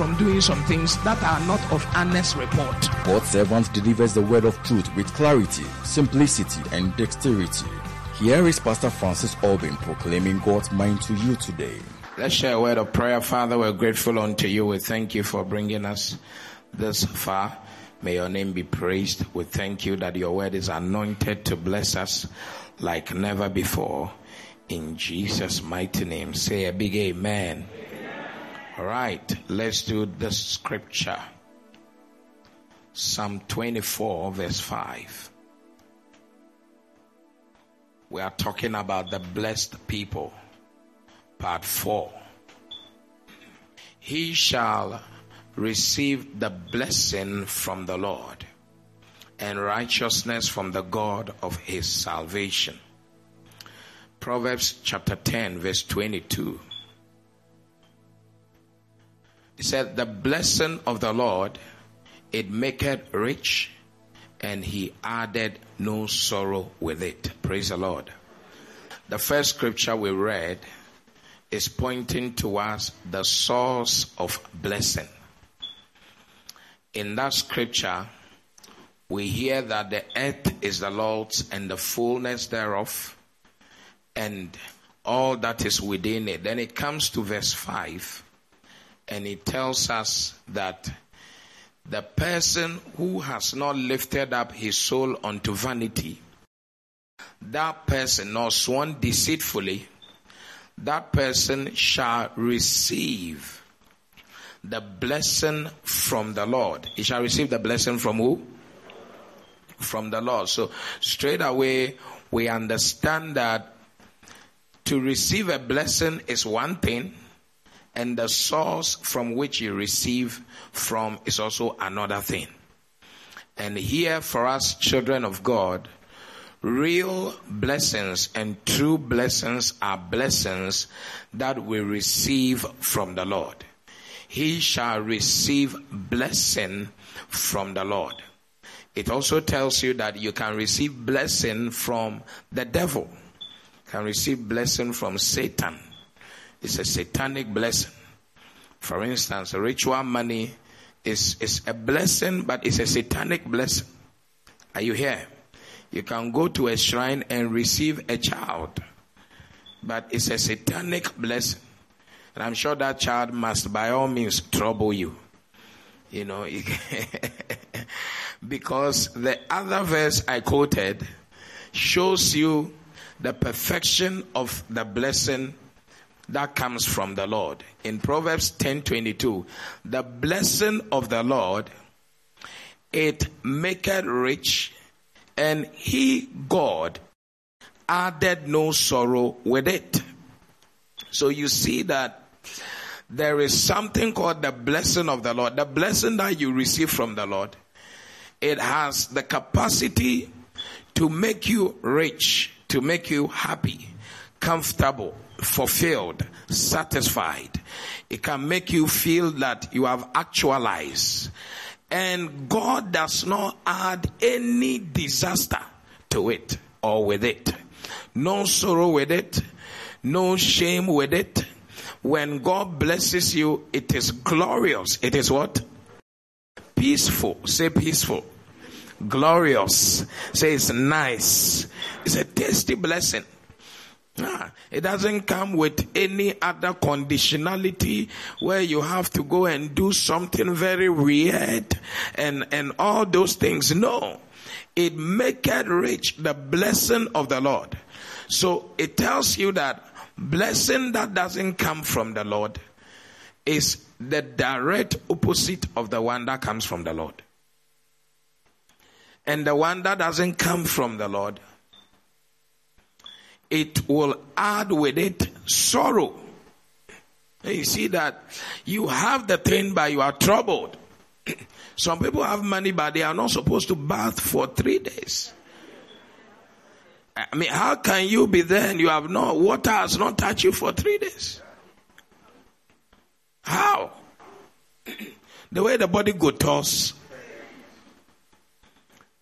from doing some things that are not of honest report. God's servant delivers the word of truth with clarity, simplicity, and dexterity. Here is Pastor Francis Albin proclaiming God's mind to you today. Let's share a word of prayer. Father, we're grateful unto you. We thank you for bringing us this far. May your name be praised. We thank you that your word is anointed to bless us like never before. In Jesus' mighty name, say a big amen. All right, let's do the scripture. Psalm 24, verse 5. We are talking about the blessed people. Part 4. He shall receive the blessing from the Lord and righteousness from the God of his salvation. Proverbs chapter 10, verse 22. He said, The blessing of the Lord, it maketh rich, and he added no sorrow with it. Praise the Lord. The first scripture we read is pointing towards the source of blessing. In that scripture, we hear that the earth is the Lord's and the fullness thereof, and all that is within it. Then it comes to verse 5 and it tells us that the person who has not lifted up his soul unto vanity, that person, nor sworn deceitfully, that person shall receive the blessing from the Lord. He shall receive the blessing from who? From the Lord. So straight away, we understand that to receive a blessing is one thing, and the source from which you receive from is also another thing. And here for us, children of God, real blessings and true blessings are blessings that we receive from the Lord. He shall receive blessing from the Lord. It also tells you that you can receive blessing from the devil, can receive blessing from Satan it's a satanic blessing. For instance, ritual money is, is a blessing, but it's a satanic blessing. Are you here? You can go to a shrine and receive a child, but it's a satanic blessing. And I'm sure that child must by all means trouble you. You know, because the other verse I quoted shows you the perfection of the blessing that comes from the Lord. In Proverbs 10:22, the blessing of the Lord it maketh rich, and he God added no sorrow with it. So you see that there is something called the blessing of the Lord. The blessing that you receive from the Lord, it has the capacity to make you rich, to make you happy, comfortable, fulfilled, satisfied. It can make you feel that you have actualized. And God does not add any disaster to it or with it. No sorrow with it. No shame with it. When God blesses you, it is glorious. It is what? Peaceful. Say peaceful. Glorious. Say it's nice. It's a tasty blessing. Ah, it doesn't come with any other conditionality where you have to go and do something very weird and, and all those things. No. It maketh rich the blessing of the Lord. So it tells you that blessing that doesn't come from the Lord is the direct opposite of the one that comes from the Lord. And the one that doesn't come from the Lord it will add with it sorrow. You see that you have the thing, but you are troubled. Some people have money, but they are not supposed to bath for three days. I mean, how can you be there and you have no water has not touched you for three days? How? the way the body go toss.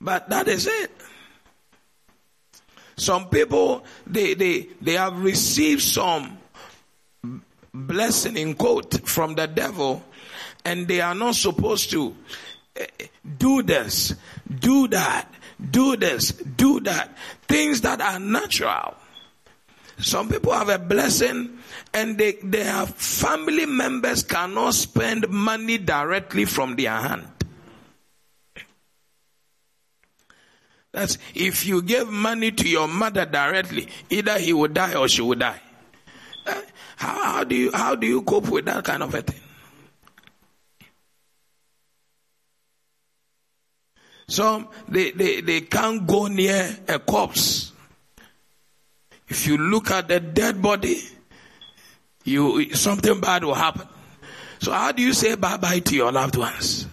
But that is it. Some people they they they have received some blessing in quote from the devil and they are not supposed to eh, do this, do that, do this, do that. Things that are natural. Some people have a blessing and they, they have family members cannot spend money directly from their hand. That's if you give money to your mother directly, either he will die or she will die. Eh, how, how do you how do you cope with that kind of a thing? Some they, they, they can't go near a corpse. If you look at the dead body, you something bad will happen. So how do you say bye bye to your loved ones?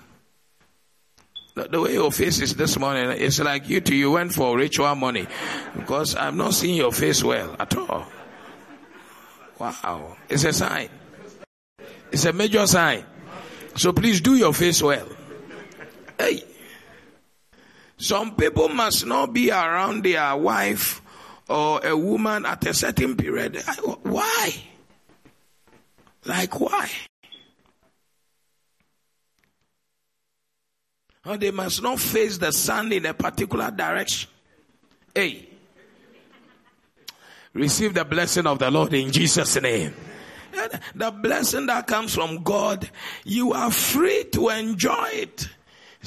The, way your face is this morning, it's like you two, you went for ritual money because I'm not seeing your face well at all. Wow. It's a sign. It's a major sign. So please do your face well. Hey. Some people must not be around their wife or a woman at a certain period. Why? Like why? Or they must not face the sun in a particular direction. Hey. Receive the blessing of the Lord in Jesus' name. The blessing that comes from God, you are free to enjoy it.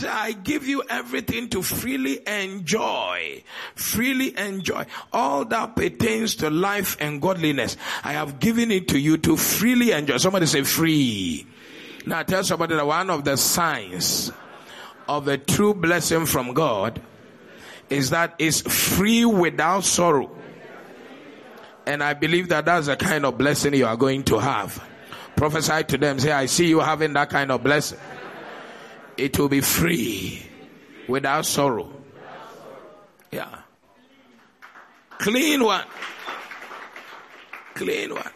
I give you everything to freely enjoy. Freely enjoy. All that pertains to life and godliness. I have given it to you to freely enjoy. Somebody say free. Now tell somebody that one of the signs of a true blessing from God is that it's free without sorrow. And I believe that that's the kind of blessing you are going to have. Prophesy to them, say, I see you having that kind of blessing. It will be free without sorrow. Yeah. Clean one. Clean one.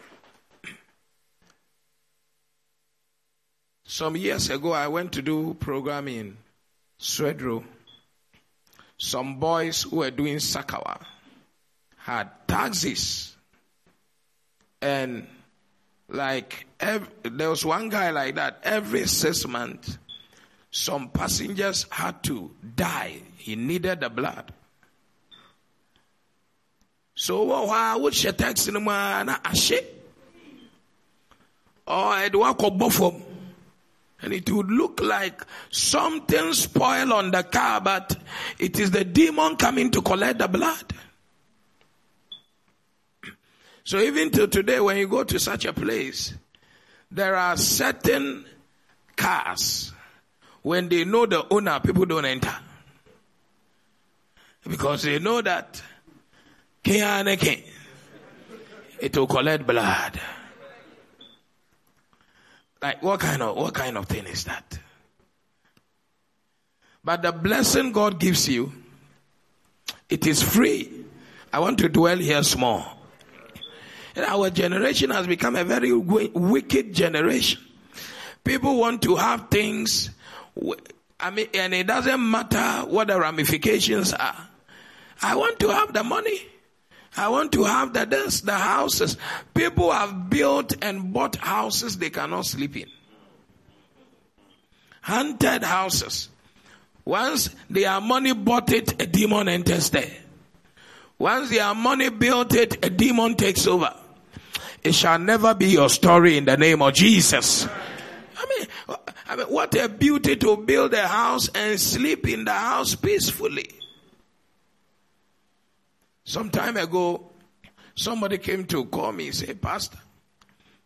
Some years ago, I went to do programming in Swedru. Some boys who were doing Sakawa had taxis. And like there was one guy like that every six months some passengers had to die. He needed the blood. So why would she taxi or ɛde wakɔbɔ fam and it would look like something spoiled on the car but it is the demon coming to collect the blood so even till today, when you go to such a place, there are certain cars, when they know the owner, people don't enter. Because they know that it will collect blood. Like what kind of what kind of thing is that? But the blessing God gives you, it is free. I want to dwell here small. Our generation has become a very wicked generation. People want to have things, I mean, and it doesn't matter what the ramifications are. I want to have the money. I want to have the this, the houses. People have built and bought houses they cannot sleep in. Hunted houses. Once their money bought it, a demon enters there. Once their money built it, a demon takes over. It shall never be your story in the name of Jesus. I mean, I mean, what a beauty to build a house and sleep in the house peacefully. Some time ago, somebody came to call me and say, Pastor,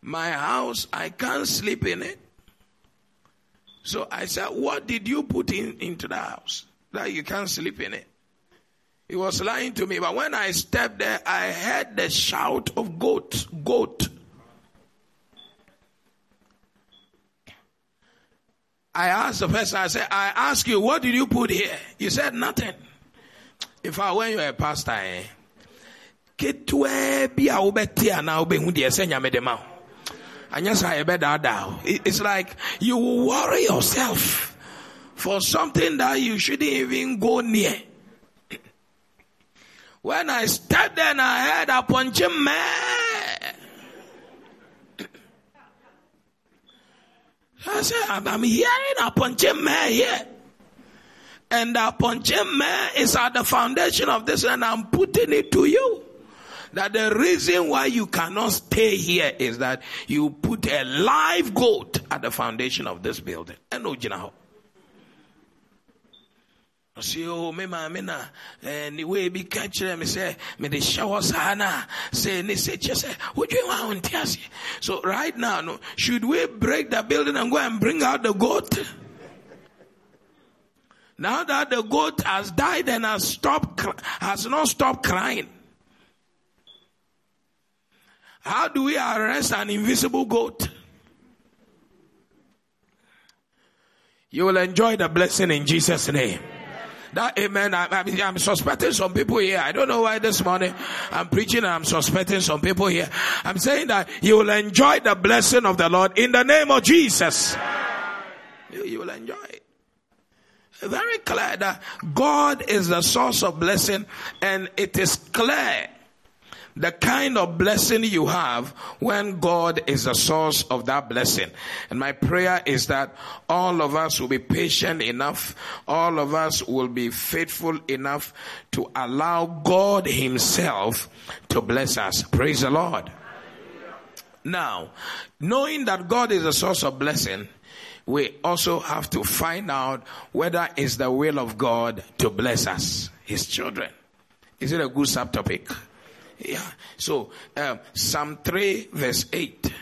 my house, I can't sleep in it. So I said, What did you put in, into the house that you can't sleep in it? He was lying to me, but when I stepped there, I heard the shout of goat, goat. I asked the person, I said, I ask you, what did you put here? You said nothing. If I when you're a pastor, eh? Ketwe bi a wobɛte anaa wobɛhu deɛ sɛ nyame de ma wo anyɛ it's like you worry yourself for something that you shouldn't even go near when i stepped there i heard a punching man I said, I'm hearing a punching man here. And the punching man is at the foundation of this, and I'm putting it to you. That the reason why you cannot stay here is that you put a live goat at the foundation of this building. And know. ɔsi o me maame na ɛɛ ne wei bi ka kyerɛ me sɛ me de hyɛ hɔ saa na sɛ ne sɛ kyɛ sɛ wodwe so right now no should we break the building and go and bring out the goat now that the goat has died and has stopped has not stopped crying how do we arrest an invisible goat you will enjoy the blessing in jesus name that amen. I, I, I'm suspecting some people here. I don't know why this morning I'm preaching and I'm suspecting some people here. I'm saying that you will enjoy the blessing of the Lord in the name of Jesus. You, you will enjoy it. Very clear that God is the source of blessing and it is clear the kind of blessing you have when God is the source of that blessing. And my prayer is that all of us will be patient enough, all of us will be faithful enough to allow God Himself to bless us. Praise the Lord. Now, knowing that God is the source of blessing, we also have to find out whether it's the will of God to bless us, His children. Is it a good subtopic? Yeah. So, um, Psalm 3 verse 8.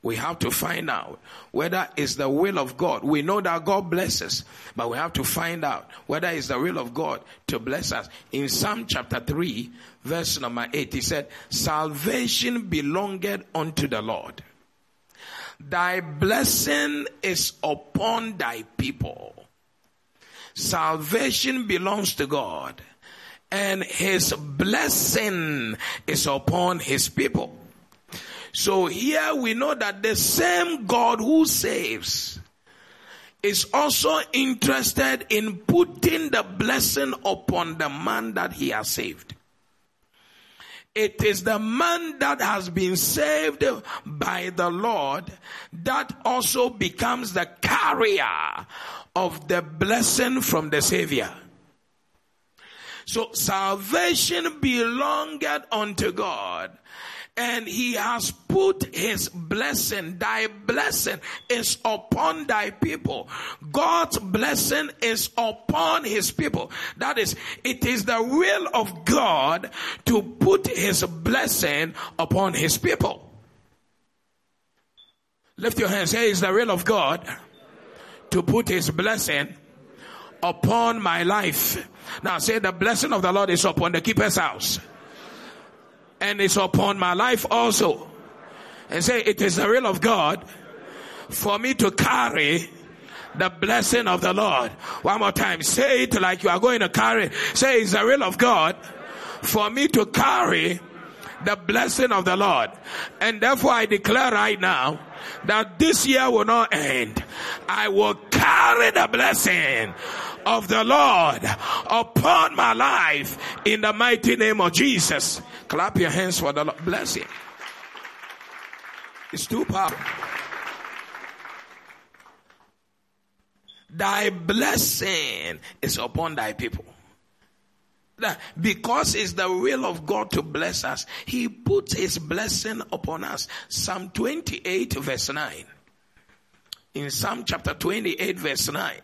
We have to find out whether it's the will of God. We know that God blesses, but we have to find out whether it's the will of God to bless us. In Psalm chapter 3, verse number 8, he said, Salvation belongeth unto the Lord. Thy blessing is upon thy people. Salvation belongs to God and his blessing is upon his people. So here we know that the same God who saves is also interested in putting the blessing upon the man that he has saved. It is the man that has been saved by the Lord that also becomes the carrier of the blessing from the Savior. So salvation belongeth unto God. And he has put his blessing, thy blessing is upon thy people. God's blessing is upon his people. That is, it is the will of God to put his blessing upon his people. Lift your hands. Say, it's the will of God to put his blessing upon my life. Now say the blessing of the Lord is upon the keeper's house. And it's upon my life also. And say it is the will of God for me to carry the blessing of the Lord. One more time. Say it like you are going to carry. Say it's the will of God for me to carry the blessing of the Lord. And therefore I declare right now that this year will not end. I will carry the blessing of the Lord upon my life in the mighty name of Jesus. Clap your hands for the Lord. Bless him. It's too powerful. Thy blessing is upon thy people. Because it's the will of God to bless us, He puts His blessing upon us. Psalm 28 verse 9. In Psalm chapter 28 verse 9.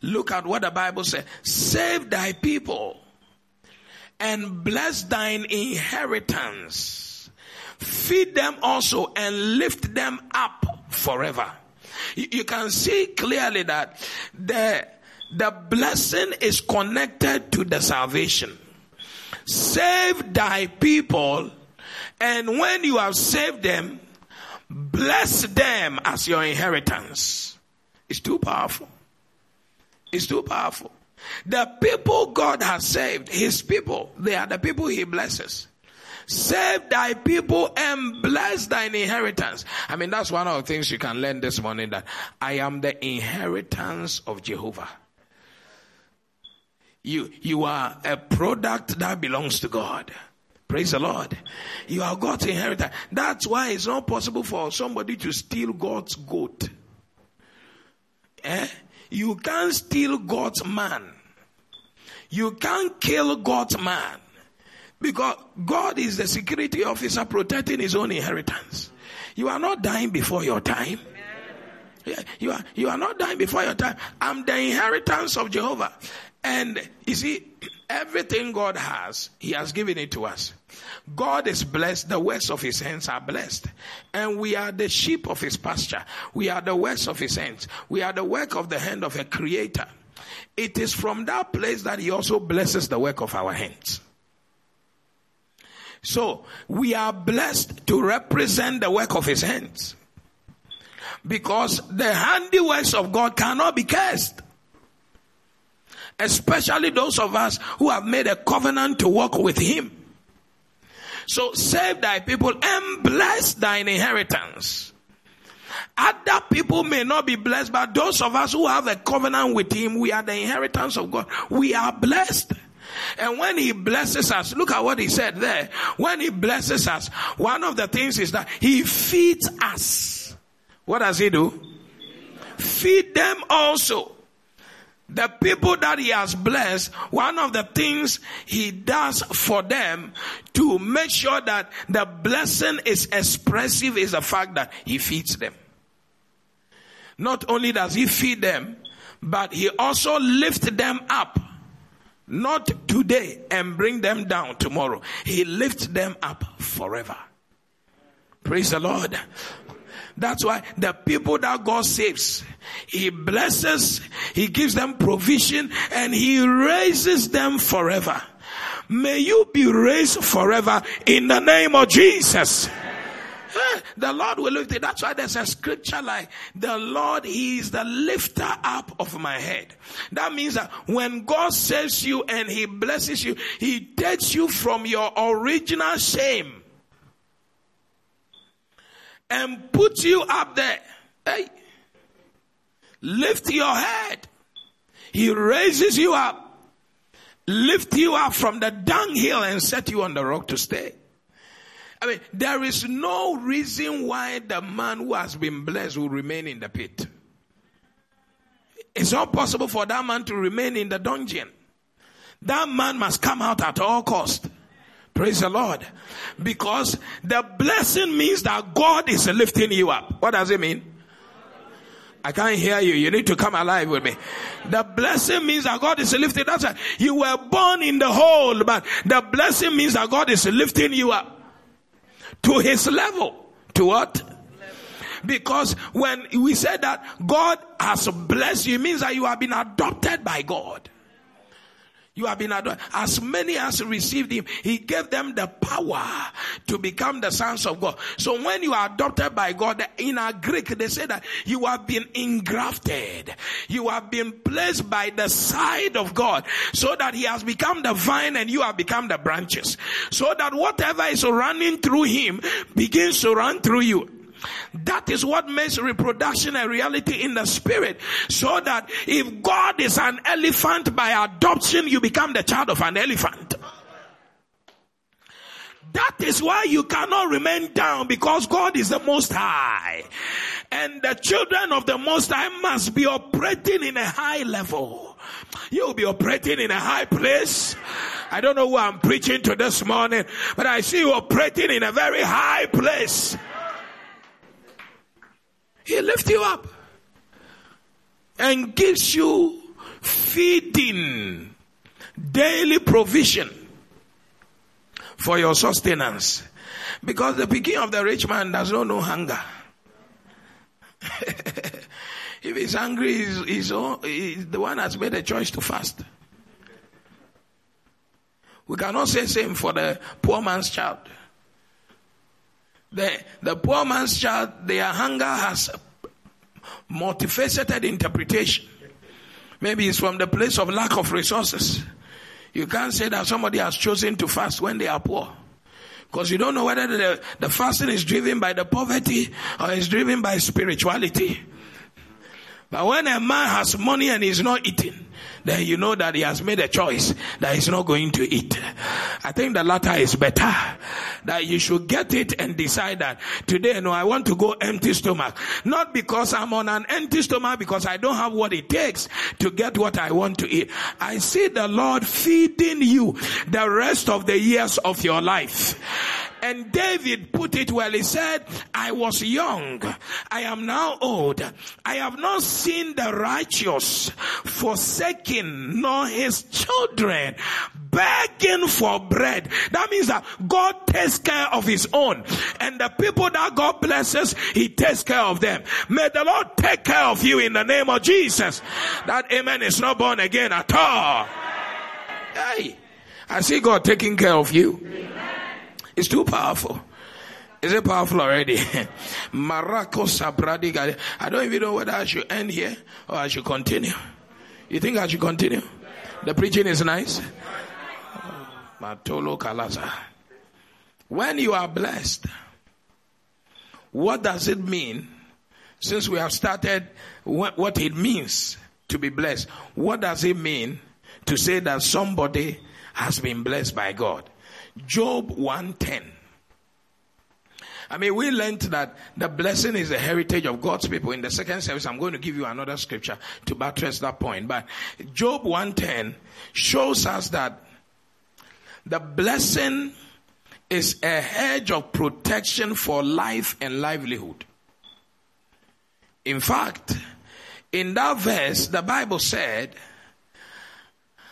Look at what the Bible says. Save thy people and bless thine inheritance. Feed them also and lift them up forever. You, can see clearly that the, the blessing is connected to the salvation. Save thy people and when you have saved them, bless them as your inheritance. It's too powerful. It's too powerful. The people God has saved, His people, they are the people He blesses. Save thy people and bless thine inheritance. I mean, that's one of the things you can learn this morning that I am the inheritance of Jehovah. You, you are a product that belongs to God. Praise the Lord. You are God's inheritance. That's why it's not possible for somebody to steal God's goat. Eh? You can't steal God's man. You can't kill God's man. Because God is the security officer protecting his own inheritance. You are not dying before your time. You are you are not dying before your time. I'm the inheritance of Jehovah. And you see, everything God has, He has given it to us. God is blessed, the works of His hands are blessed. And we are the sheep of His pasture. We are the works of His hands. We are the work of the hand of a creator. It is from that place that He also blesses the work of our hands. So, we are blessed to represent the work of His hands. Because the handiworks of God cannot be cursed especially those of us who have made a covenant to walk with him. So save thy people and bless thine inheritance. Other people may not be blessed, but those of us who have a covenant with him, we are the inheritance of God. We are blessed. And when he blesses us, look at what he said there. When he blesses us, one of the things is that he feeds us. What does he do? Feed them also. The people that he has blessed, one of the things he does for them to make sure that the blessing is expressive is the fact that he feeds them. Not only does he feed them, but he also lifts them up. Not today and bring them down tomorrow. He lifts them up forever. Praise the Lord. That's why the people that God saves, He blesses, He gives them provision, and He raises them forever. May you be raised forever in the name of Jesus. Eh, the Lord will lift it. That's why there's a scripture like, the Lord, He is the lifter up of my head. That means that when God saves you and He blesses you, He takes you from your original shame and put you up there. Hey, lift your head. He raises you up, lift you up from the dunghill and set you on the rock to stay. I mean, there is no reason why the man who has been blessed will remain in the pit. It's not possible for that man to remain in the dungeon. That man must come out at all cost. Praise the Lord. Because the blessing means that God is lifting you up. What does it mean? I can't hear you. You need to come alive with me. The blessing means that God is lifting. That's why you were born in the hole, but the blessing means that God is lifting you up to his level. To what? Because when we said that God has blessed you, means that you have been adopted by God. You have been adopted. As many as received him, he gave them the power to become the sons of God. So when you are adopted by God, in our Greek, they say that you have been engrafted. You have been placed by the side of God so that he has become the vine and you have become the branches. So that whatever is running through him begins to run through you. That is what makes reproduction a reality in the spirit. So that if God is an elephant by adoption, you become the child of an elephant. That is why you cannot remain down because God is the most high. And the children of the most high must be operating in a high level. You'll be operating in a high place. I don't know who I'm preaching to this morning, but I see you operating in a very high place. He lifts you up and gives you feeding, daily provision for your sustenance. Because the beginning of the rich man does not know hunger. if he's hungry, he's, he's, he's, the one has made a choice to fast. We cannot say same for the poor man's child. The, the poor man's child, their hunger has multifaceted interpretation. Maybe it's from the place of lack of resources. You can't say that somebody has chosen to fast when they are poor. Because you don't know whether the, the fasting is driven by the poverty or is driven by spirituality. But when a man has money and is not eating, then you know that he has made a choice that he's not going to eat. I think the latter is better. That you should get it and decide that today, no, I want to go empty stomach. Not because I'm on an empty stomach because I don't have what it takes to get what I want to eat. I see the Lord feeding you the rest of the years of your life. And David put it well. He said, I was young. I am now old. I have not seen the righteous forsaken, nor his children begging for bread. That means that God takes care of his own. And the people that God blesses, he takes care of them. May the Lord take care of you in the name of Jesus. That amen is not born again at all. Hey, I see God taking care of you. It's too powerful. Is it powerful already? Marako Sabradiga. I don't even know whether I should end here or I should continue. You think I should continue? The preaching is nice. Matolo Kalaza. When you are blessed, what does it mean? Since we have started what it means to be blessed, what does it mean to say that somebody has been blessed by God? Job 110. I mean, we learned that the blessing is the heritage of God's people. In the second service, I'm going to give you another scripture to buttress that point. But Job 110 shows us that the blessing is a hedge of protection for life and livelihood. In fact, in that verse, the Bible said,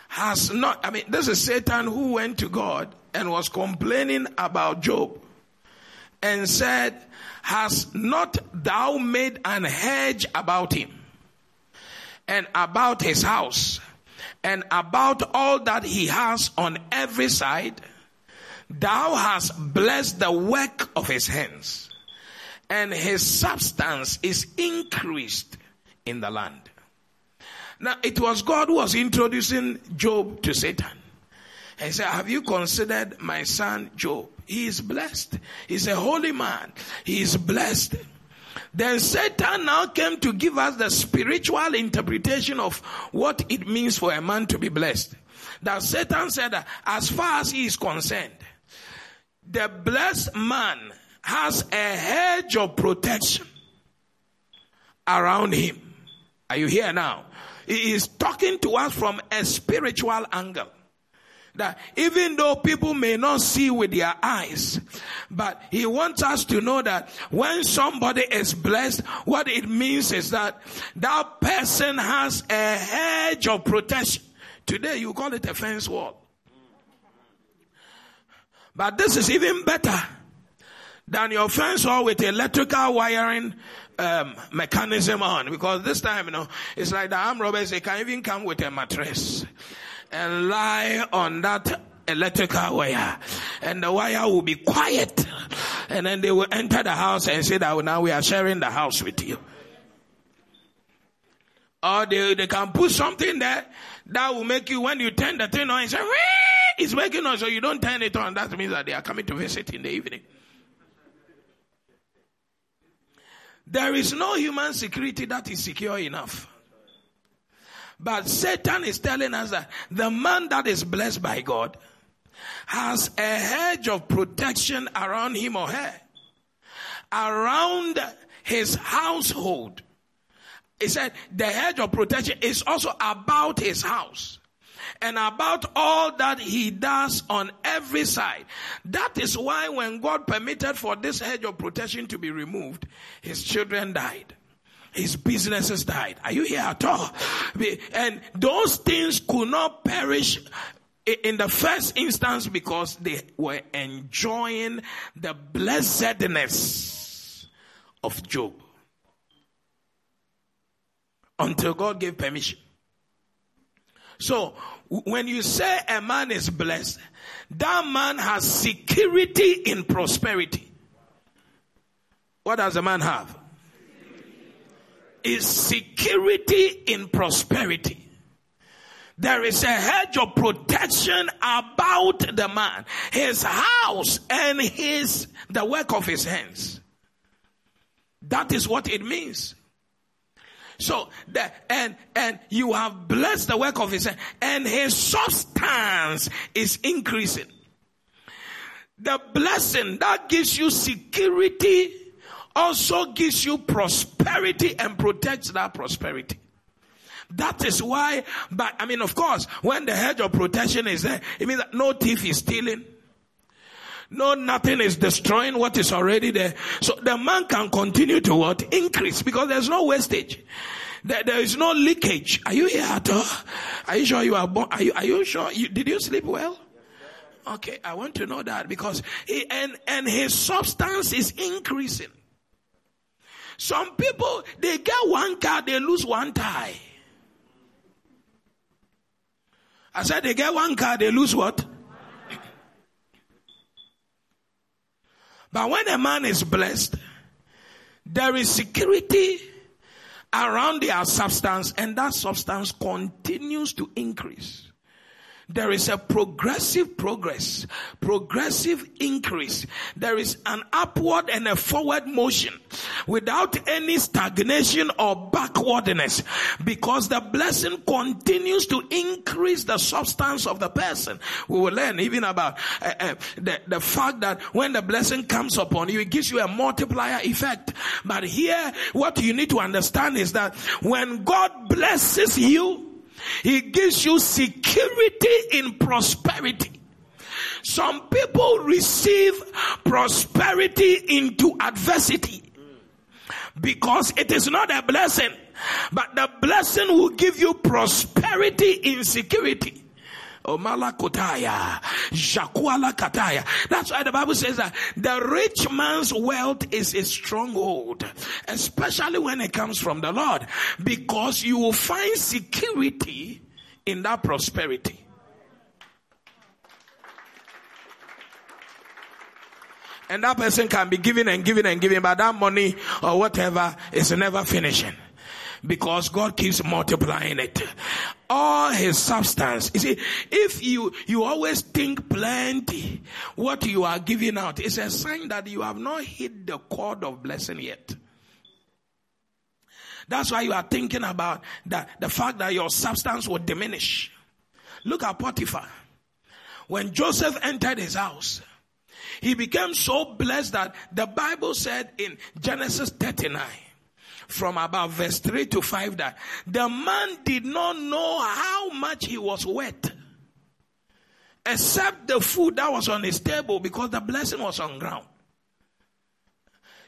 has not, I mean, this is Satan who went to God and was complaining about Job and said, Has not thou made an hedge about him and about his house and about all that he has on every side? Thou hast blessed the work of his hands, and his substance is increased in the land. Now, it was God who was introducing Job to Satan. And said, Have you considered my son Job? He is blessed. He's a holy man. He is blessed. Then Satan now came to give us the spiritual interpretation of what it means for a man to be blessed. That Satan said as far as he is concerned, the blessed man has a hedge of protection around him. Are you here now? He is talking to us from a spiritual angle. That even though people may not see with their eyes, but he wants us to know that when somebody is blessed, what it means is that that person has a hedge of protection. Today you call it a fence wall. But this is even better than your fence wall with electrical wiring um, mechanism on because this time you know it's like the arm robbers they can even come with a mattress and lie on that electrical wire. And the wire will be quiet. And then they will enter the house and say that oh, now we are sharing the house with you. Or they, they can put something there that will make you when you turn the thing on and say it's making noise so you don't turn it on. That means that they are coming to visit in the evening. There is no human security that is secure enough but Satan is telling us that the man that is blessed by God has a hedge of protection around him or her, around his household. He said the hedge of protection is also about his house and about all that he does on every side. That is why when God permitted for this hedge of protection to be removed, his children died his businesses died. Are you here at all? And those things could not perish in the first instance because they were enjoying the blessedness of Job until God gave permission. So when you say a man is blessed, that man has security in prosperity. What does a man have? Is security in prosperity. There is a hedge of protection about the man, his house and his, the work of his hands. That is what it means. So the, and and you have blessed the work of his hand, and his substance is increasing. The blessing that gives you security also gives you prosperity and protects that prosperity. That is why, but I mean, of course, when the hedge of protection is there, it means that no thief is stealing. No, nothing is destroying what is already there. So the man can continue to what? Increase because there's no wastage. There, there is no leakage. Are you here at all? Are you sure you are born? Are you, are you sure? You, did you sleep well? Okay, I want to know that because he, and, and his substance is increasing. Some people, they get one car, they lose one tie. I said they get one car, they lose what? But when a man is blessed, there is security around their substance and that substance continues to increase there is a progressive progress, progressive increase. There is an upward and a forward motion without any stagnation or backwardness because the blessing continues to increase the substance of the person. We will learn even about uh, uh, the, the fact that when the blessing comes upon you, it gives you a multiplier effect. But here, what you need to understand is that when God blesses you, he gives you security in prosperity. Some people receive prosperity into adversity because it is not a blessing, but the blessing will give you prosperity in security. Omala Jakuala Kataya. That's why the Bible says that the rich man's wealth is a stronghold, especially when it comes from the Lord, because you will find security in that prosperity. And that person can be giving and giving and giving, but that money or whatever is never finishing because God keeps multiplying it. All his substance. You see, if you, you always think plenty, what you are giving out is a sign that you have not hit the chord of blessing yet. That's why you are thinking about the, the fact that your substance will diminish. Look at Potiphar. When Joseph entered his house, he became so blessed that the Bible said in Genesis 39, from about verse 3 to 5 that the man did not know how much he was worth except the food that was on his table because the blessing was on ground.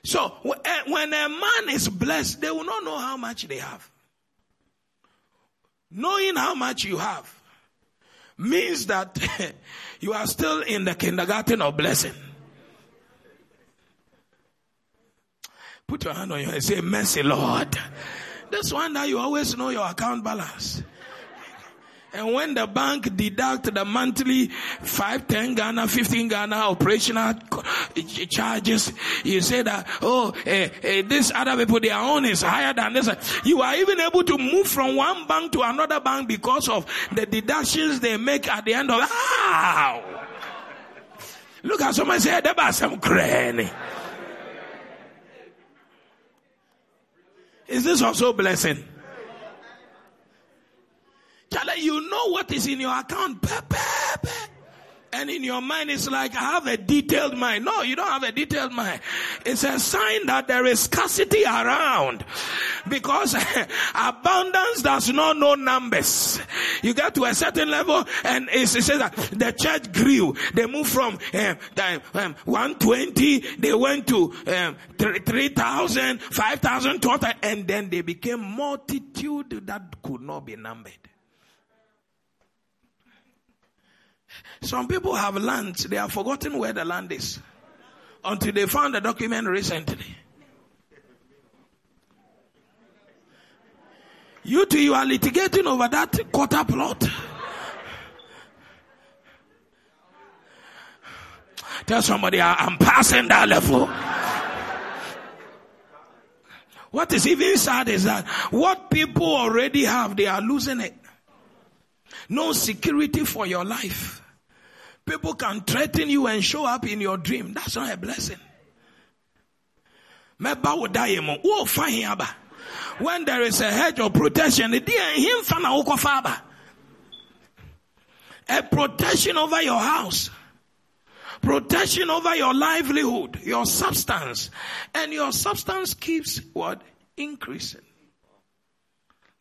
So eh, when a man is blessed, they will not know how much they have. Knowing how much you have means that you are still in the kindergarten of blessing. Put your hand on your head and say, Mercy, Lord. That's one that you always know your account balance. And when the bank deduct the monthly 5, 10 Ghana, 15 Ghana operational charges, you say that, oh, eh, eh, this other people, their own is higher than this. You are even able to move from one bank to another bank because of the deductions they make at the end of, wow. Look at somebody say, there some cranny. Is this also blessing? Charlie, you know what is in your account. And in your mind, it's like, I have a detailed mind. No, you don't have a detailed mind. It's a sign that there is scarcity around. Because abundance does not know numbers. You get to a certain level and it says that the church grew. They moved from um, um, 120, they went to um, 3,000, 5,000, total, and then they became multitude that could not be numbered. Some people have land, they have forgotten where the land is until they found the document recently. You two, you are litigating over that quarter plot. Tell somebody I'm passing that level. What is even sad is that what people already have, they are losing it. No security for your life. People can threaten you and show up in your dream. That's not a blessing. When there is a hedge of protection, a protection over your house, protection over your livelihood, your substance, and your substance keeps what? Increasing.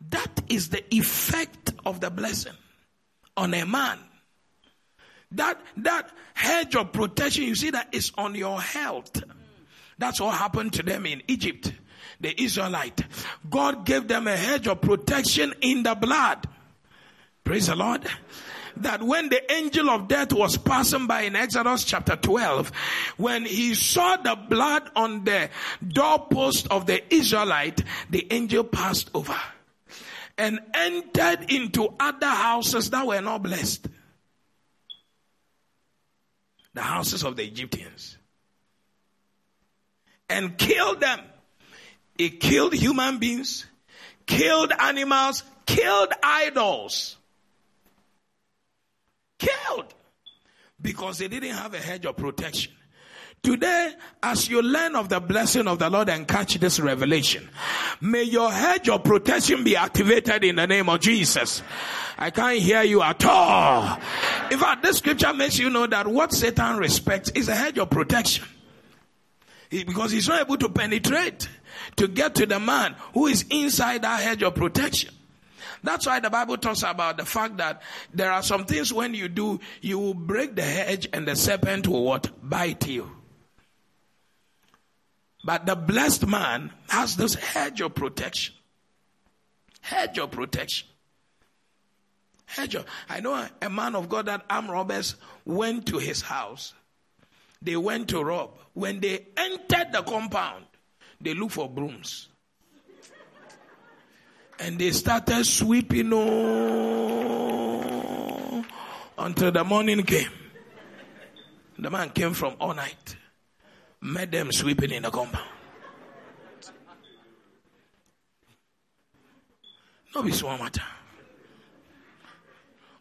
That is the effect of the blessing on a man. That, that hedge of protection, you see that is on your health. That's what happened to them in Egypt. The Israelite. God gave them a hedge of protection in the blood. Praise the Lord that when the angel of death was passing by in Exodus chapter 12, when he saw the blood on the doorpost of the Israelite, the angel passed over and entered into other houses that were not blessed. The houses of the Egyptians. And killed them. He killed human beings, killed animals, killed idols killed because they didn't have a hedge of protection. Today, as you learn of the blessing of the Lord and catch this revelation, may your hedge of protection be activated in the name of Jesus. I can't hear you at all. In fact, this scripture makes you know that what Satan respects is a hedge of protection. Because he's not able to penetrate to get to the man who is inside that hedge of protection. That's why the Bible talks about the fact that there are some things when you do, you will break the hedge and the serpent will what? Bite you. But the blessed man has this hedge of protection. Hedge of protection. Hedge of, I know a, man of God that armed robbers went to his house. They went to rob. When they entered the compound, they looked for brooms. And they started sweeping oh, until the morning came. The man came from all night, met them sweeping in the compound. No be small matter.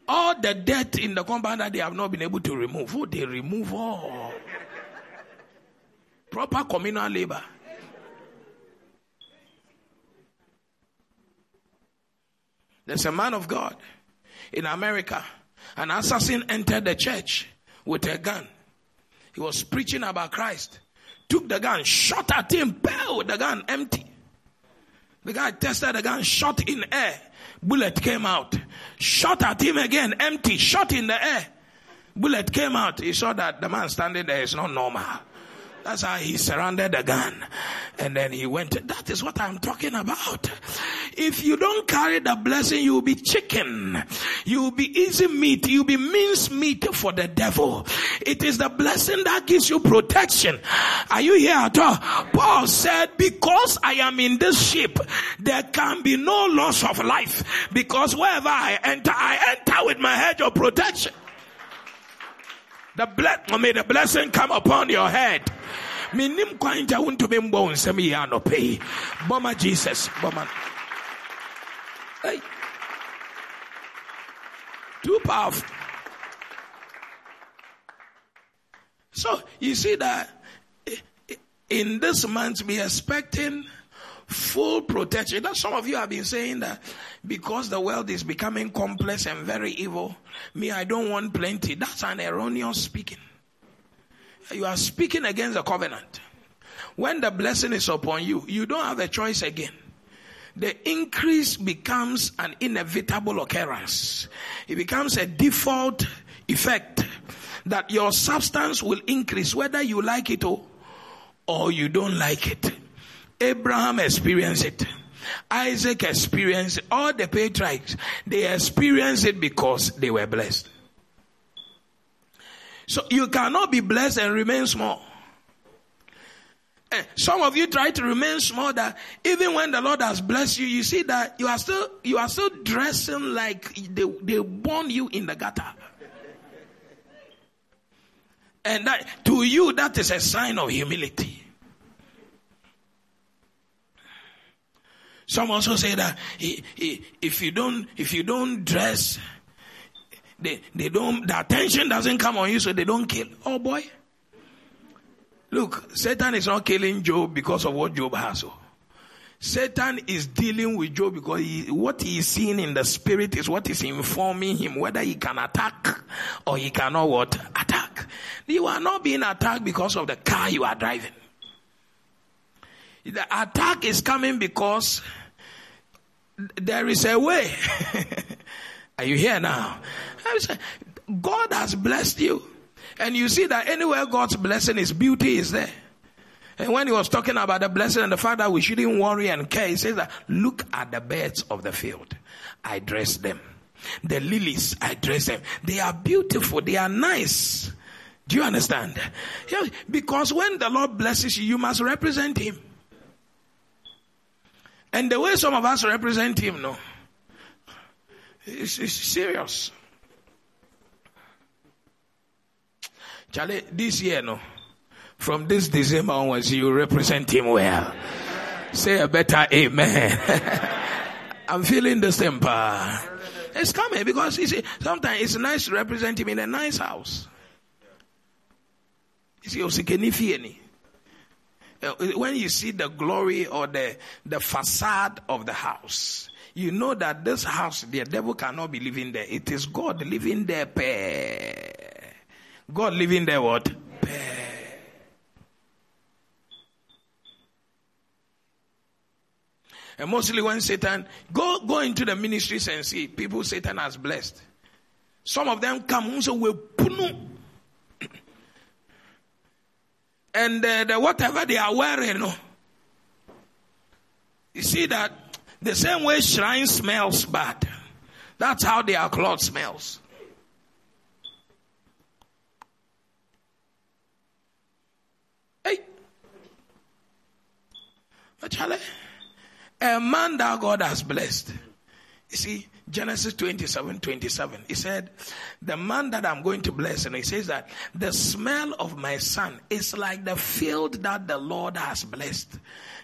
All the dirt in the compound that they have not been able to remove, oh, they remove all. Proper communal labor. There's a man of God in America. An assassin entered the church with a gun. He was preaching about Christ. Took the gun, shot at him, pow, the gun empty. The guy tested the gun, shot in air. Bullet came out. Shot at him again, empty, shot in the air. Bullet came out. He saw that the man standing there is not normal. That's how he surrounded the gun. And then he went. That is what I'm talking about. If you don't carry the blessing, you'll be chicken. You'll be easy meat. You'll be mince meat for the devil. It is the blessing that gives you protection. Are you here at all? Paul said, because I am in this ship, there can be no loss of life. Because wherever I enter, I enter with my hedge of protection. The ble- may the blessing come upon your head. menim kwan gya wontumi mbɔ wo nsɛm yie anɔpɛ yi jesus bɔma hey. too powerful so you see that eh, eh, in this month be expecting full protection. That some of you have been saying that because the world is becoming complex and very evil, me, I don't want plenty. That's an erroneous speaking. You are speaking against the covenant. When the blessing is upon you, you don't have a choice again. The increase becomes an inevitable occurrence. It becomes a default effect that your substance will increase whether you like it or, or you don't like it. Abraham experienced it. Isaac experienced. All the patriarchs, they experienced it because they were blessed. So you cannot be blessed and remain small. Eh, some of you try to remain small that even when the Lord has blessed you, you see that you are still, you are still dressing like they, they born you in the gutter. And that, to you, that is a sign of humility. Some also say that if you don't, if you don't dress, they, they don't, the attention doesn't come on you, so they don't kill. Oh boy. Look, Satan is not killing Job because of what Job has. Oh. Satan is dealing with Job because he, what he is seeing in the spirit is what is informing him whether he can attack or he cannot what? Attack. You are not being attacked because of the car you are driving. The attack is coming because there is a way. are you here now? God has blessed you. And you see that anywhere God's blessing is beauty is there. And when he was talking about the blessing and the fact that we shouldn't worry and care, he says that look at the birds of the field. I dress them. The lilies, I dress them. They are beautiful. They are nice. Do you understand? Yeah, because when the Lord blesses you, you must represent Him. And the way some of us represent Him, no, it's, it's serious. Charlie, this year, no, from this December onwards, you represent him well. Say a better amen. I'm feeling the same power. It's coming because you see, sometimes it's nice to represent him in a nice house. You see, when you see the glory or the, the facade of the house, you know that this house, the devil cannot be living there. It is God living there. God living there what? And mostly when Satan, go, go into the ministries and see people Satan has blessed. Some of them come so we And uh, the whatever they are wearing. You see that the same way shrine smells bad. That's how their clothes smells. Hey. Charlie, a man that God has blessed. You see, Genesis 27, 27. He said, the man that I'm going to bless, and he says that the smell of my son is like the field that the Lord has blessed.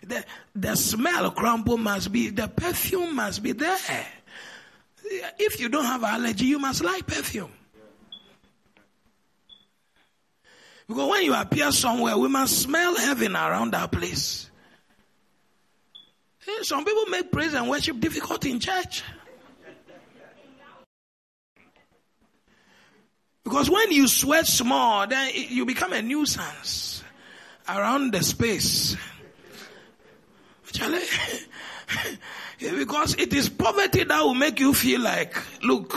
The, the smell, crumble must be, the perfume must be there. If you don't have allergy, you must like perfume. Because when you appear somewhere, we must smell heaven around that place. Some people make praise and worship difficult in church. Because when you sweat small, then you become a nuisance around the space. Because it is poverty that will make you feel like, look,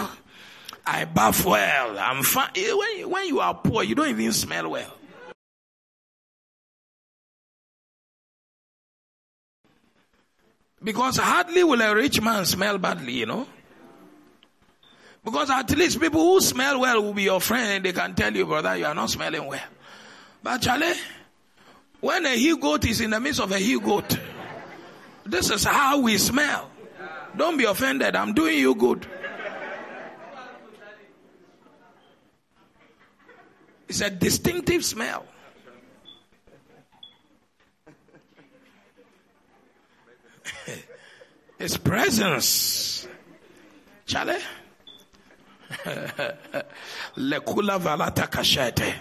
I bath well, I'm fine. Eh, when, when you are poor, you don't even smell well. Because hardly will a rich man smell badly, you know. Because at least people who smell well will be your friend they can tell you, brother, you are not smelling well. But Charlie, when a he goat is in the midst of a he goat, this is how we smell. Don't be offended. I'm doing you good. It's a distinctive smell. His presence. Chale? Lekula valata kashete.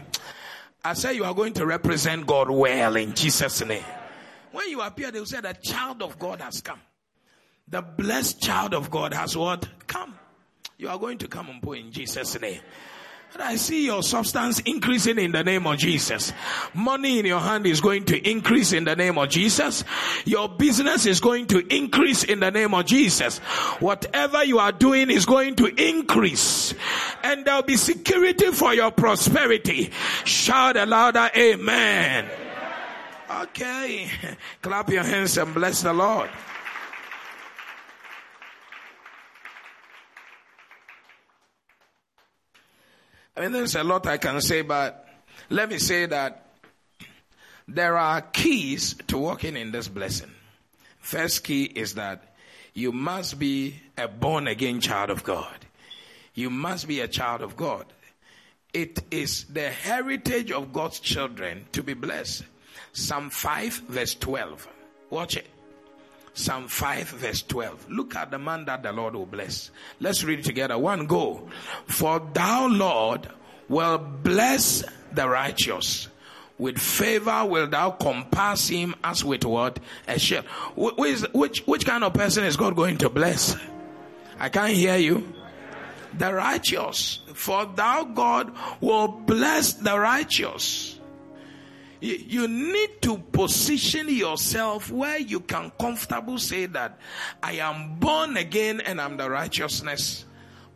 I say you are going to represent God well in Jesus' name. When you appear, they will say the child of God has come. The blessed child of God has what? Come. You are going to come and put in Jesus' name. I see your substance increasing in the name of Jesus. Money in your hand is going to increase in the name of Jesus. Your business is going to increase in the name of Jesus. Whatever you are doing is going to increase. And there'll be security for your prosperity. Shout a louder amen. Okay. Clap your hands and bless the Lord. I mean, there's a lot I can say, but let me say that there are keys to walking in this blessing. First key is that you must be a born again child of God. You must be a child of God. It is the heritage of God's children to be blessed. Psalm 5 verse 12. Watch it. Psalm 5 verse 12. Look at the man that the Lord will bless. Let's read it together. One go. For thou, Lord, will bless the righteous. With favor will thou compass him as with what? A shield. Which, which, which kind of person is God going to bless? I can't hear you. The righteous. For thou, God, will bless the righteous. You need to position yourself where you can comfortably say that I am born again and I'm the righteousness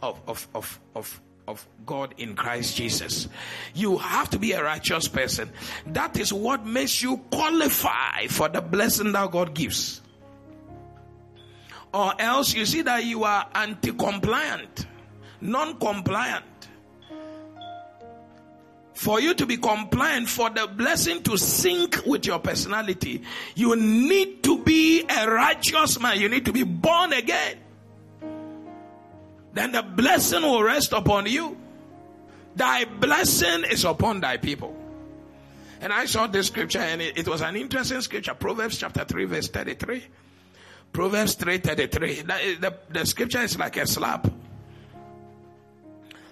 of, of, of, of, of God in Christ Jesus. You have to be a righteous person. That is what makes you qualify for the blessing that God gives. Or else you see that you are anti-compliant, non-compliant for you to be compliant, for the blessing to sync with your personality, you need to be a righteous man. You need to be born again. Then the blessing will rest upon you. Thy blessing is upon thy people. And I saw this scripture and it, it was an interesting scripture. Proverbs chapter 3 verse 33. Proverbs 3 33. The, the, the scripture is like a slap.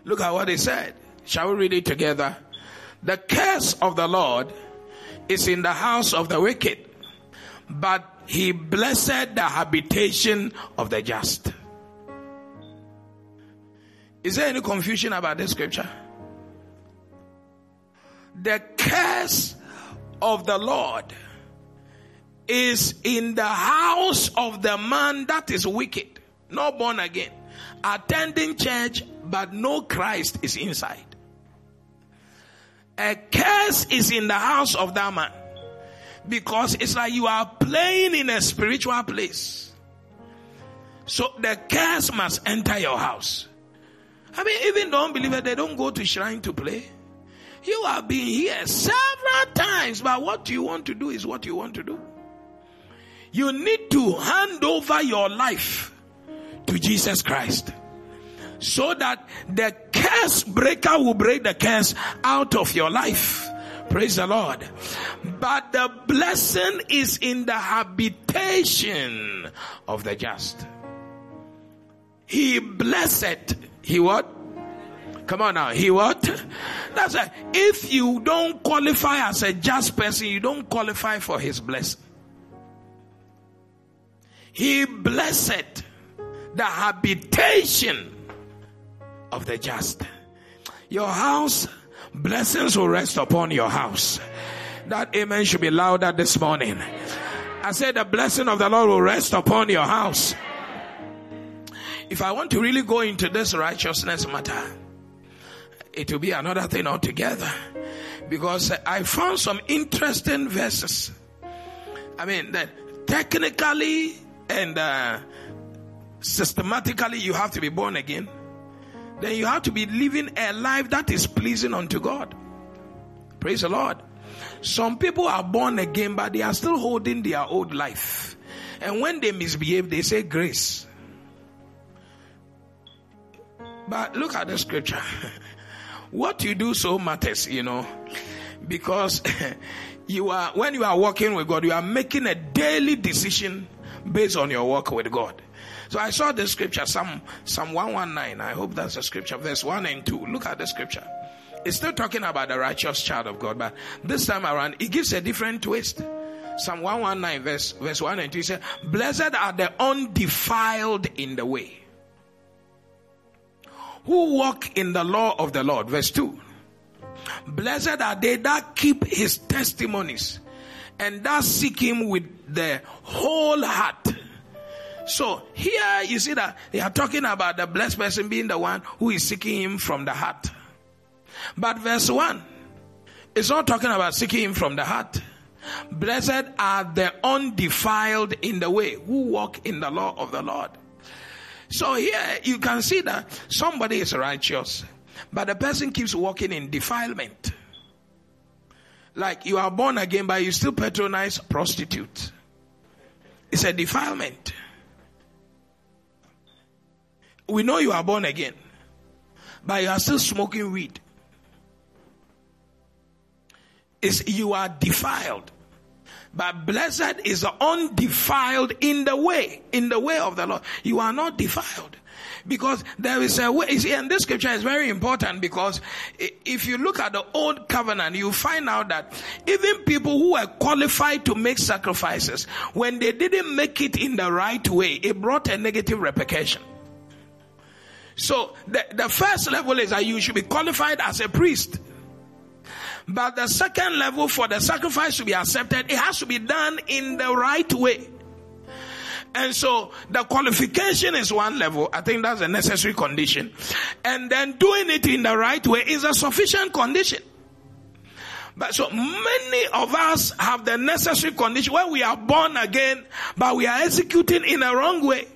Look at what it said. Shall we read it together? The curse of the Lord is in the house of the wicked, but he blessed the habitation of the just. Is there any confusion about this scripture? The curse of the Lord is in the house of the man that is wicked, not born again, attending church, but no Christ is inside. A curse is in the house of that man. Because it's like you are playing in a spiritual place. So the curse must enter your house. I mean, even believe it, they don't go to shrine to play. You have been here several times, but what you want to do is what you want to do. You need to hand over your life to Jesus Christ so that the curse breaker will break the curse out of your life. Praise the Lord. But the blessing is in the habitation of the just. He blessed. He what? Come on now. He what? That's it. If you don't qualify as a just person, you don't qualify for his blessing. He blessed the habitation of the just. Your house, blessings will rest upon your house. That amen should be louder this morning. I said the blessing of the Lord will rest upon your house. If I want to really go into this righteousness matter, it will be another thing altogether. Because I found some interesting verses. I mean, that technically and uh, systematically you have to be born again then you have to be living a life that is pleasing unto God. Praise the Lord. Some people are born again, but they are still holding their old life. And when they misbehave, they say grace. But look at the scripture. what you do so matters, you know, because you are, when you are walking with God, you are making a daily decision based on your walk with God. So I saw the scripture, Psalm, Psalm 119. I hope that's the scripture, verse 1 and 2. Look at the scripture. It's still talking about the righteous child of God, but this time around, it gives a different twist. Psalm 119 verse, verse 1 and 2 says, Blessed are the undefiled in the way, who walk in the law of the Lord. Verse 2. Blessed are they that keep his testimonies and that seek him with their whole heart. So here you see that they are talking about the blessed person being the one who is seeking him from the heart. But verse 1 is not talking about seeking him from the heart. Blessed are the undefiled in the way who walk in the law of the Lord. So here you can see that somebody is righteous, but the person keeps walking in defilement. Like you are born again, but you still patronize prostitute. It's a defilement we know you are born again, but you are still smoking weed. Is you are defiled. But blessed is the undefiled in the way, in the way of the Lord. You are not defiled. Because there is a way, see, and this scripture is very important because if you look at the old covenant, you find out that even people who were qualified to make sacrifices, when they didn't make it in the right way, it brought a negative repercussion. So the, the first level is that you should be qualified as a priest. But the second level for the sacrifice to be accepted, it has to be done in the right way. And so the qualification is one level. I think that's a necessary condition. And then doing it in the right way is a sufficient condition. But so many of us have the necessary condition where we are born again, but we are executing in a wrong way.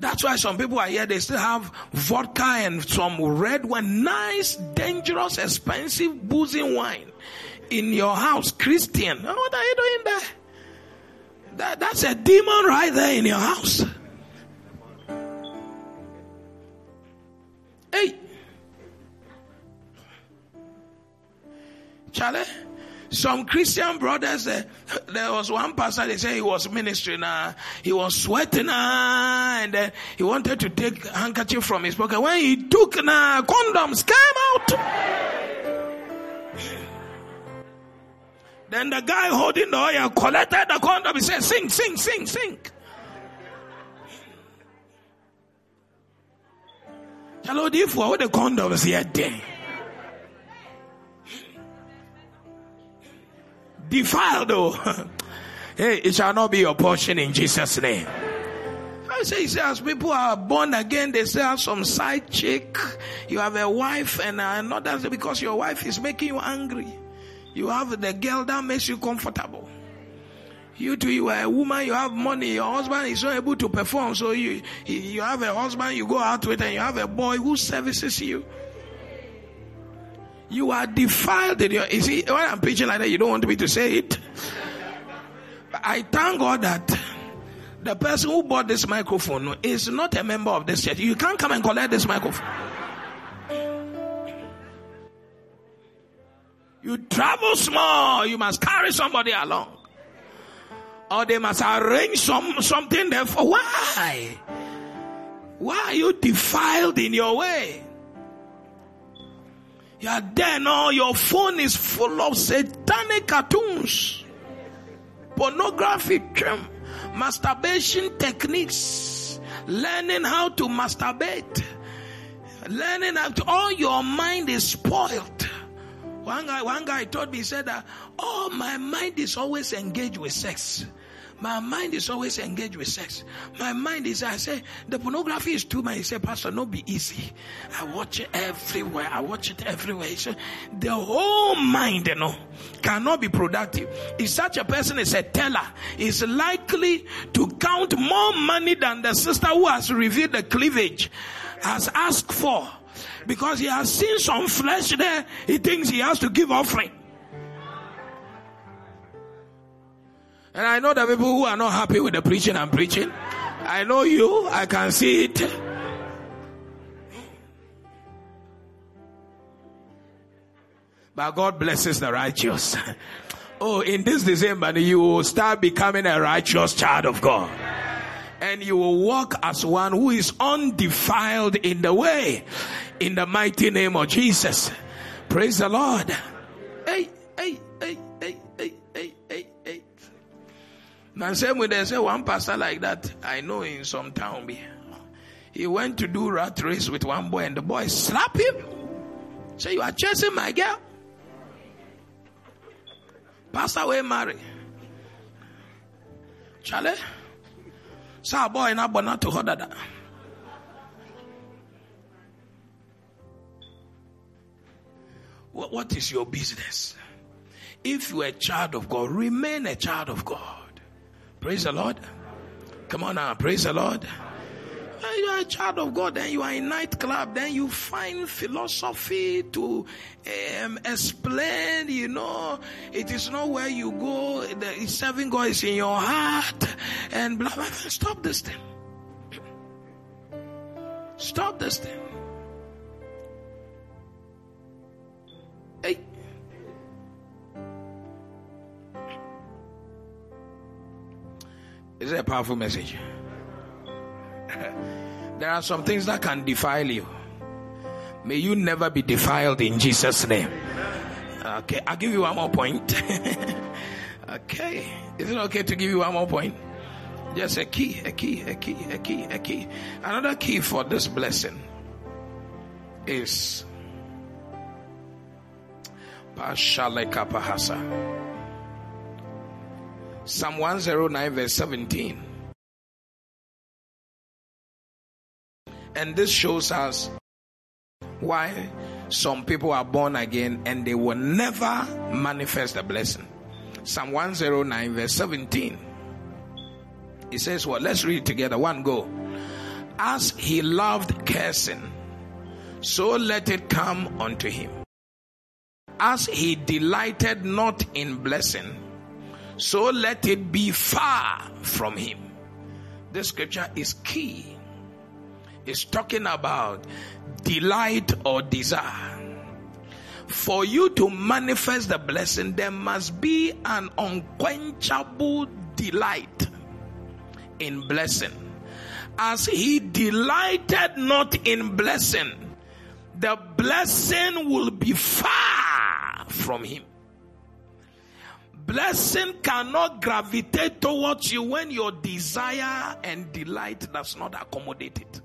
That's why some people are here, they still have vodka and some red wine, nice, dangerous, expensive, boozing wine in your house. Christian, what are you doing there? That, that's a demon right there in your house. Hey. Charlie, some Christian brothers, uh, there was one pastor, they say he was ministering, uh, he was sweating, uh, and then he wanted to take handkerchief from his pocket. When he took uh, condoms, came out. Then the guy holding the oil collected the condom. He said, sing, sing, sing, sing. Hello, therefore, what the condoms here there? Defiled though. hey, it shall not be your portion in Jesus' name. I say, he says, people are born again, they say have some side chick. You have a wife and not that because your wife is making you angry. You have the girl that makes you comfortable. You too, you are a woman, you have money, your husband is not able to perform, so you, you have a husband you go out with and you have a boy who services you. You are defiled in your, you see, when I'm preaching like that, you don't want me to say it. I thank God that the person who bought this microphone is not a member of this church. You can't come and collect this microphone. You travel small, you must carry somebody along. Or they must arrange some, something there for why? Why are you defiled in your way? You are there now, your phone is full of satanic cartoons, pornography, masturbation techniques, learning how to masturbate, learning how to, all your mind is spoiled. One guy, one guy told me, he said that, oh, my mind is always engaged with sex. My mind is always engaged with sex. My mind is, I say, the pornography is too much. He said, Pastor, no be easy. I watch it everywhere. I watch it everywhere. He said, the whole mind, you know, cannot be productive. If such a person is a teller, is likely to count more money than the sister who has revealed the cleavage has asked for. Because he has seen some flesh there, he thinks he has to give offering. And I know the people who are not happy with the preaching I'm preaching. I know you, I can see it. But God blesses the righteous. Oh, in this December, you will start becoming a righteous child of God. And you will walk as one who is undefiled in the way. In the mighty name of Jesus. Praise the Lord. Hey, hey, hey, Now, same way they say one pastor like that, I know in some town. He went to do rat race with one boy and the boy slapped him. Say, you are chasing my girl. Pastor we marry. Charlie. Sa ah, boy na bona to hodada. What is your business? If you are a child of God, remain a child of God. Praise the Lord. Come on now, praise the Lord. You are a child of God, then you are in nightclub, then you find philosophy to um, explain, you know, it is not where you go, the serving God is in your heart, and blah, blah, blah. Stop this thing. Stop this thing. A powerful message. there are some things that can defile you. May you never be defiled in Jesus' name. Okay, I'll give you one more point. okay, is it okay to give you one more point? Just a key, a key, a key, a key, a key. Another key for this blessing is Pashalekapahasa. Psalm 109, verse 17. And this shows us why some people are born again and they will never manifest the blessing. Psalm 109, verse 17. It says, Well, let's read together. One go. As he loved cursing, so let it come unto him. As he delighted not in blessing, so let it be far from him. This scripture is key. It's talking about delight or desire. For you to manifest the blessing, there must be an unquenchable delight in blessing. As he delighted not in blessing, the blessing will be far from him. Blessing cannot gravitate towards you when your desire and delight does not accommodate it.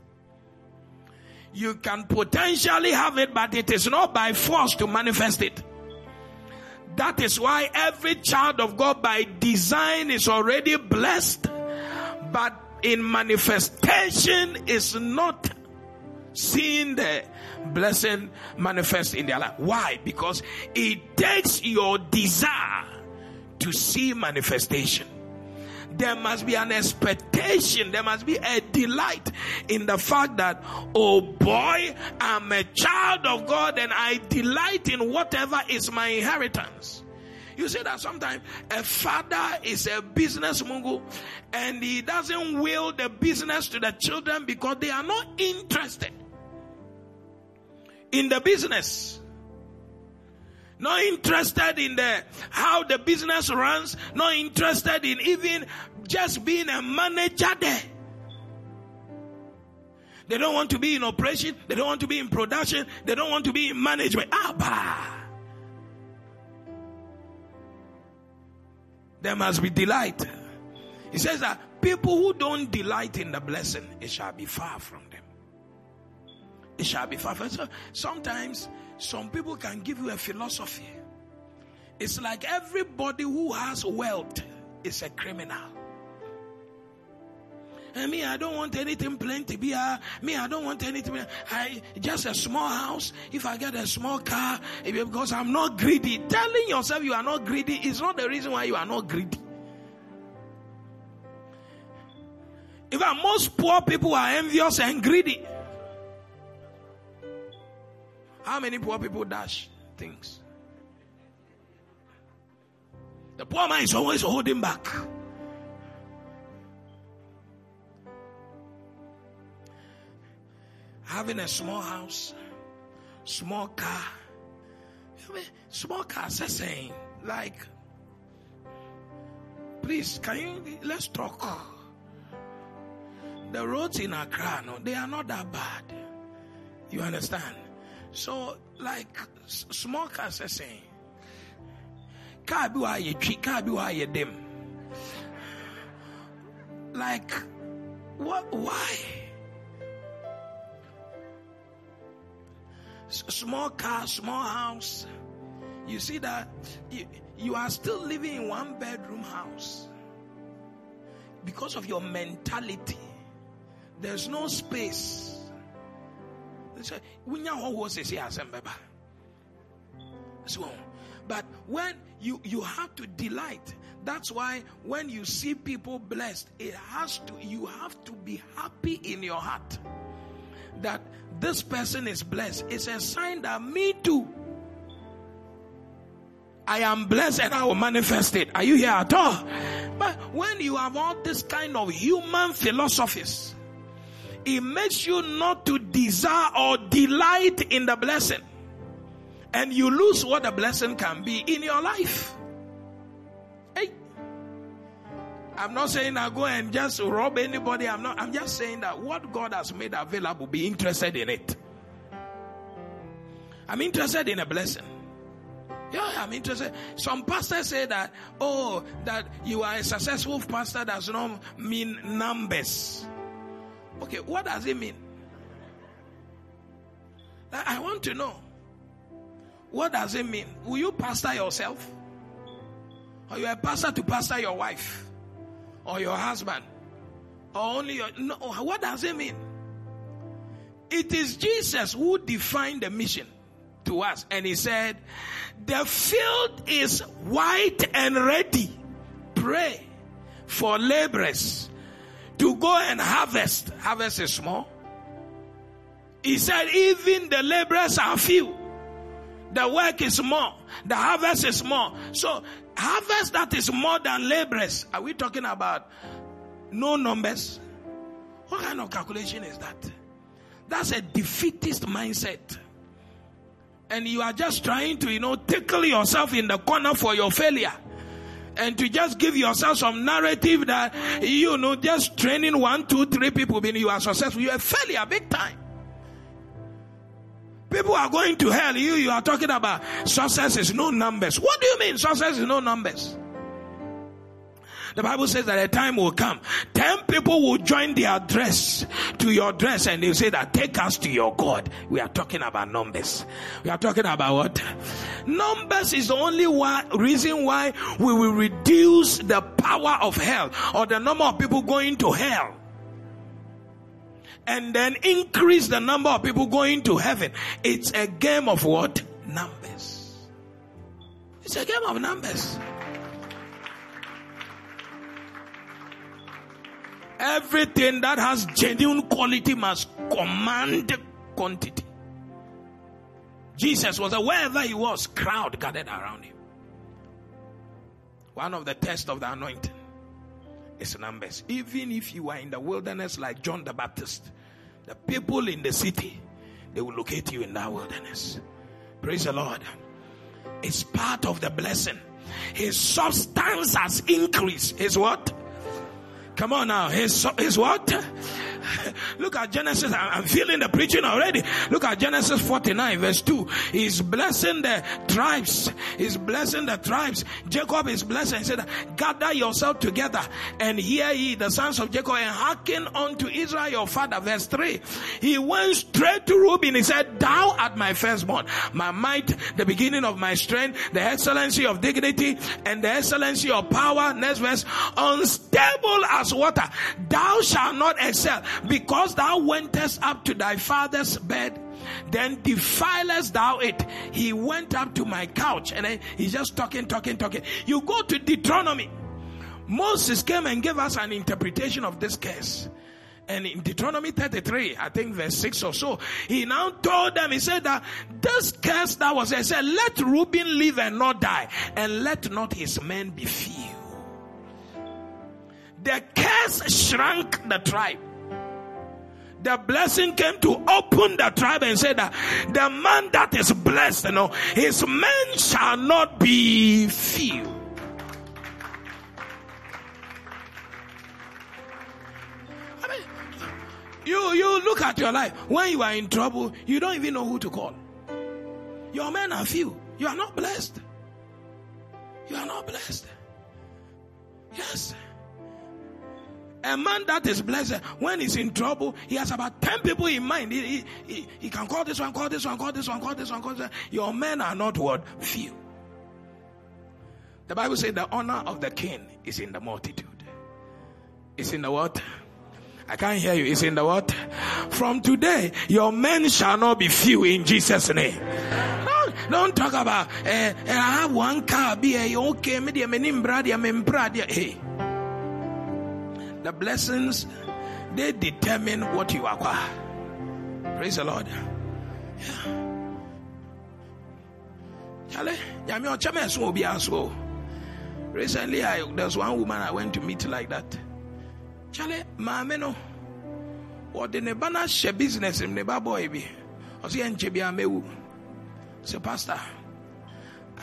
You can potentially have it, but it is not by force to manifest it. That is why every child of God by design is already blessed, but in manifestation is not seeing the blessing manifest in their life. Why? Because it takes your desire to see manifestation. There must be an expectation, there must be a delight in the fact that, oh boy, I'm a child of God and I delight in whatever is my inheritance. You see that sometimes a father is a business mogul and he doesn't will the business to the children because they are not interested in the business not interested in the how the business runs, not interested in even just being a manager there. They don't want to be in operation, they don't want to be in production, they don't want to be in management. Ah, Abba. There must be delight. He says that people who don't delight in the blessing, it shall be far from them. It shall be far from them. So sometimes some people can give you a philosophy. It's like everybody who has wealth is a criminal. Me, I don't want anything plenty. Be uh, me, I don't want anything. I just a small house. If I get a small car, because I'm not greedy. Telling yourself you are not greedy is not the reason why you are not greedy. Fact, most poor people are envious and greedy. How many poor people dash things? The poor man is always holding back. Having a small house, small car, small car, saying, like, please, can you, let's talk. The roads in Accra, no, they are not that bad. You understand? So, like small cars are saying, car be why you treat, car be why you them. Like, what? Why? Small car, small house. You see that you, you are still living in one bedroom house because of your mentality. There's no space so but when you you have to delight that's why when you see people blessed it has to you have to be happy in your heart that this person is blessed it's a sign that me too I am blessed and I will manifest it. Are you here at all? But when you have all this kind of human philosophies, it makes you not to desire or delight in the blessing. And you lose what the blessing can be in your life. Hey. I'm not saying I go and just rob anybody. I'm not. I'm just saying that what God has made available, be interested in it. I'm interested in a blessing. Yeah, I'm interested. Some pastors say that, oh, that you are a successful pastor does not mean numbers. Okay, what does it mean? I want to know. What does it mean? Will you pastor yourself? Or you a pastor to pastor your wife? Or your husband? Or only your. No, what does it mean? It is Jesus who defined the mission to us. And he said, The field is white and ready. Pray for laborers to go and harvest. Harvest is small. He said, Even the laborers are few. The work is more. The harvest is more. So, harvest that is more than laborers. Are we talking about no numbers? What kind of calculation is that? That's a defeatist mindset. And you are just trying to, you know, tickle yourself in the corner for your failure. And to just give yourself some narrative that, you know, just training one, two, three people, mean you are successful. You're a failure big time. People are going to hell. You, you are talking about success is no numbers. What do you mean success is no numbers? The Bible says that a time will come. Ten people will join their dress to your dress and they say that take us to your God. We are talking about numbers. We are talking about what? Numbers is the only one reason why we will reduce the power of hell or the number of people going to hell and then increase the number of people going to heaven. It's a game of what? Numbers. It's a game of numbers. Everything that has genuine quality must command quantity. Jesus was wherever he was, crowd gathered around him. One of the tests of the anointing is numbers. Even if you are in the wilderness like John the Baptist, the people in the city, they will locate you in that wilderness. Praise the Lord. It's part of the blessing. His substance has increased. His what? Come on now. His, his what? Look at Genesis. I'm feeling the preaching already. Look at Genesis 49 verse 2. He's blessing the tribes. He's blessing the tribes. Jacob is blessing. He said, gather yourself together and hear ye the sons of Jacob and hearken unto Israel your father. Verse 3. He went straight to Reuben. He said, thou art my firstborn, my might, the beginning of my strength, the excellency of dignity and the excellency of power. Next verse. Unstable as water. Thou shalt not excel because thou wentest up to thy father's bed, then defilest thou it. He went up to my couch and he's just talking, talking, talking. You go to Deuteronomy. Moses came and gave us an interpretation of this case. And in Deuteronomy 33, I think verse 6 or so, he now told them, he said that this curse that was, he said, let Reuben live and not die, and let not his men be few. The curse shrank the tribe the blessing came to open the tribe and said that the man that is blessed, you know, his men shall not be few. I mean, you you look at your life when you are in trouble, you don't even know who to call. Your men are few. You are not blessed. You are not blessed. Yes. A man that is blessed, when he's in trouble, he has about 10 people in mind. He, he, he, he can call this one, call this one, call this one, call this one, call this one. Your men are not what? Few. The Bible says the honor of the king is in the multitude. It's in the what? I can't hear you. It's in the what? From today, your men shall not be few in Jesus' name. Don't, don't talk about, eh, eh, I have one car, be okay, me, me, me, the blessings, they determine what you acquire. Praise the Lord. Yeah. Recently, I, there's one woman I went to meet like that. Charlie, maame no, wɔde ne ba no ahyɛ business ne ba boy bi ɔsɛ yɛ nkyɛ bi amewu sɛ pastor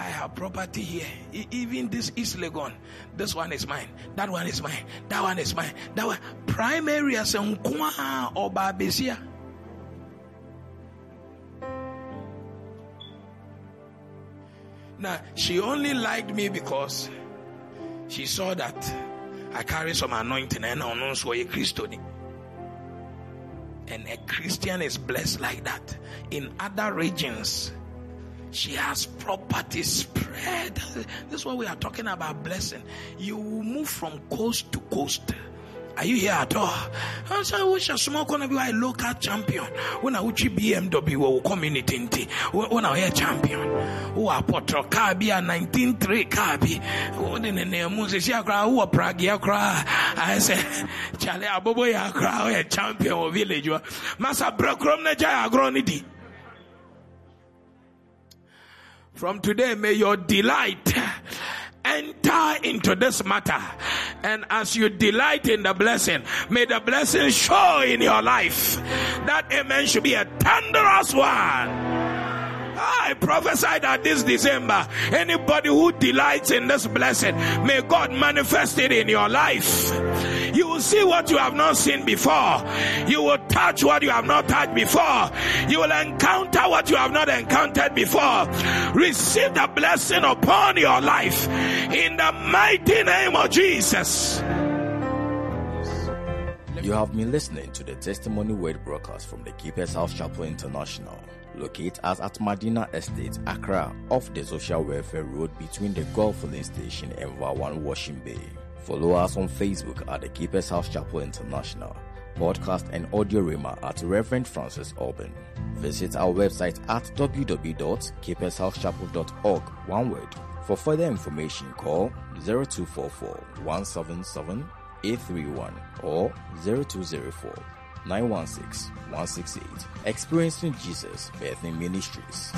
I have property here. Even this East Legon, this one is mine. That one is mine. That one is mine. That one. Primary as or Babesia. Now, she only liked me because she saw that I carry some anointing and I know so a Christian. And a Christian is blessed like that. In other regions, she has property spread. This is what we are talking about blessing. You move from coast to coast. Are you here at all? I say, wish a small corner be a local champion. When I watch BMW will come in or community, when I hear champion, who are potro be a 193 car be. What in the name of Siakra, who are Prague Yakra? I say, Charlie Abobo Yakra, a champion of village. Massa Brokrom Najaya Gronidi. From today, may your delight enter into this matter. And as you delight in the blessing, may the blessing show in your life. That amen should be a thunderous one. I prophesy that this December, anybody who delights in this blessing, may God manifest it in your life. You will see what you have not seen before. You will touch what you have not touched before. You will encounter what you have not encountered before. Receive the blessing upon your life in the mighty name of Jesus. You have been listening to the Testimony Word broadcast from the Keeper's House Chapel International. Locate us at Madina Estate, Accra, off the Social Welfare Road between the Gulf Filling Station and Wawan Washing Bay. Follow us on Facebook at the Keeper's House Chapel International. Podcast and audio rema at Reverend Francis Alban. Visit our website at www.keepershousechapel.org. One word. For further information, call 0244 177 831 or 0204 916 168. Experiencing Jesus Bethany Ministries.